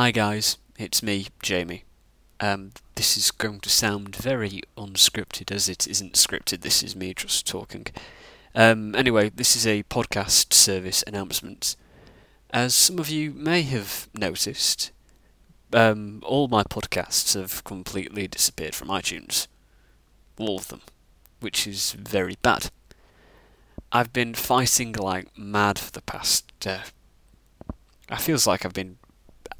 Hi guys, it's me, Jamie. Um, this is going to sound very unscripted as it isn't scripted, this is me just talking. Um, anyway, this is a podcast service announcement. As some of you may have noticed, um, all my podcasts have completely disappeared from iTunes. All of them. Which is very bad. I've been fighting like mad for the past. Uh, I feels like I've been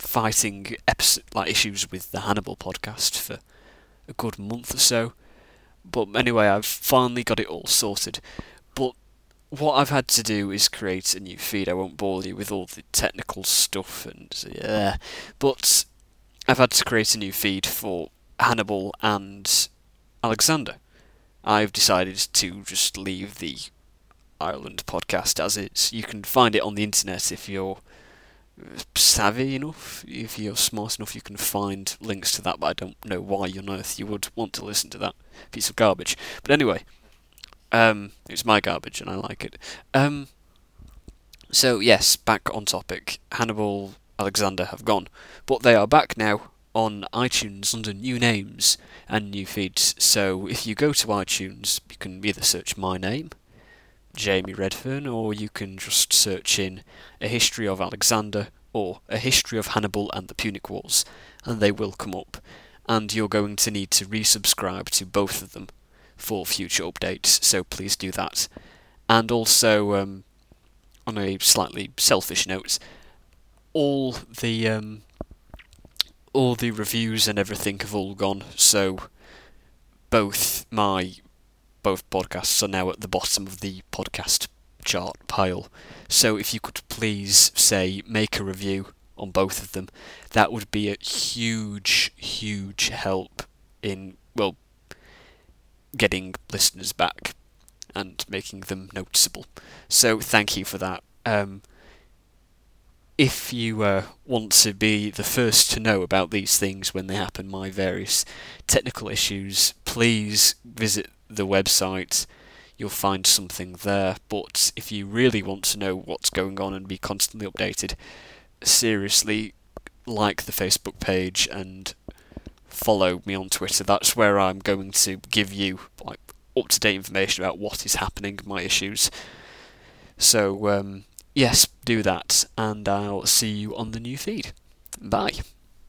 fighting episode, like issues with the Hannibal podcast for a good month or so. But anyway, I've finally got it all sorted. But what I've had to do is create a new feed. I won't bore you with all the technical stuff and yeah, but I've had to create a new feed for Hannibal and Alexander. I've decided to just leave the Ireland podcast as it's. You can find it on the internet if you're savvy enough, if you're smart enough, you can find links to that. But I don't know why on earth you would want to listen to that piece of garbage. But anyway, um, it's my garbage and I like it. Um, so yes, back on topic. Hannibal, Alexander have gone, but they are back now on iTunes under new names and new feeds. So if you go to iTunes, you can either search my name, Jamie Redfern, or you can just search in A History of Alexander or A History of Hannibal and the Punic Wars, and they will come up. And you're going to need to resubscribe to both of them for future updates, so please do that. And also, um, on a slightly selfish note, all the um, all the reviews and everything have all gone. So both my both podcasts are now at the bottom of the podcast chart pile. So if you could please say make a review on both of them, that would be a huge, huge help in well getting listeners back and making them noticeable. So thank you for that. Um, if you uh, want to be the first to know about these things when they happen, my various technical issues, please visit the website. You'll find something there. But if you really want to know what's going on and be constantly updated, seriously, like the Facebook page and follow me on Twitter. That's where I'm going to give you like up to date information about what is happening, my issues. So um, yes, do that, and I'll see you on the new feed. Bye.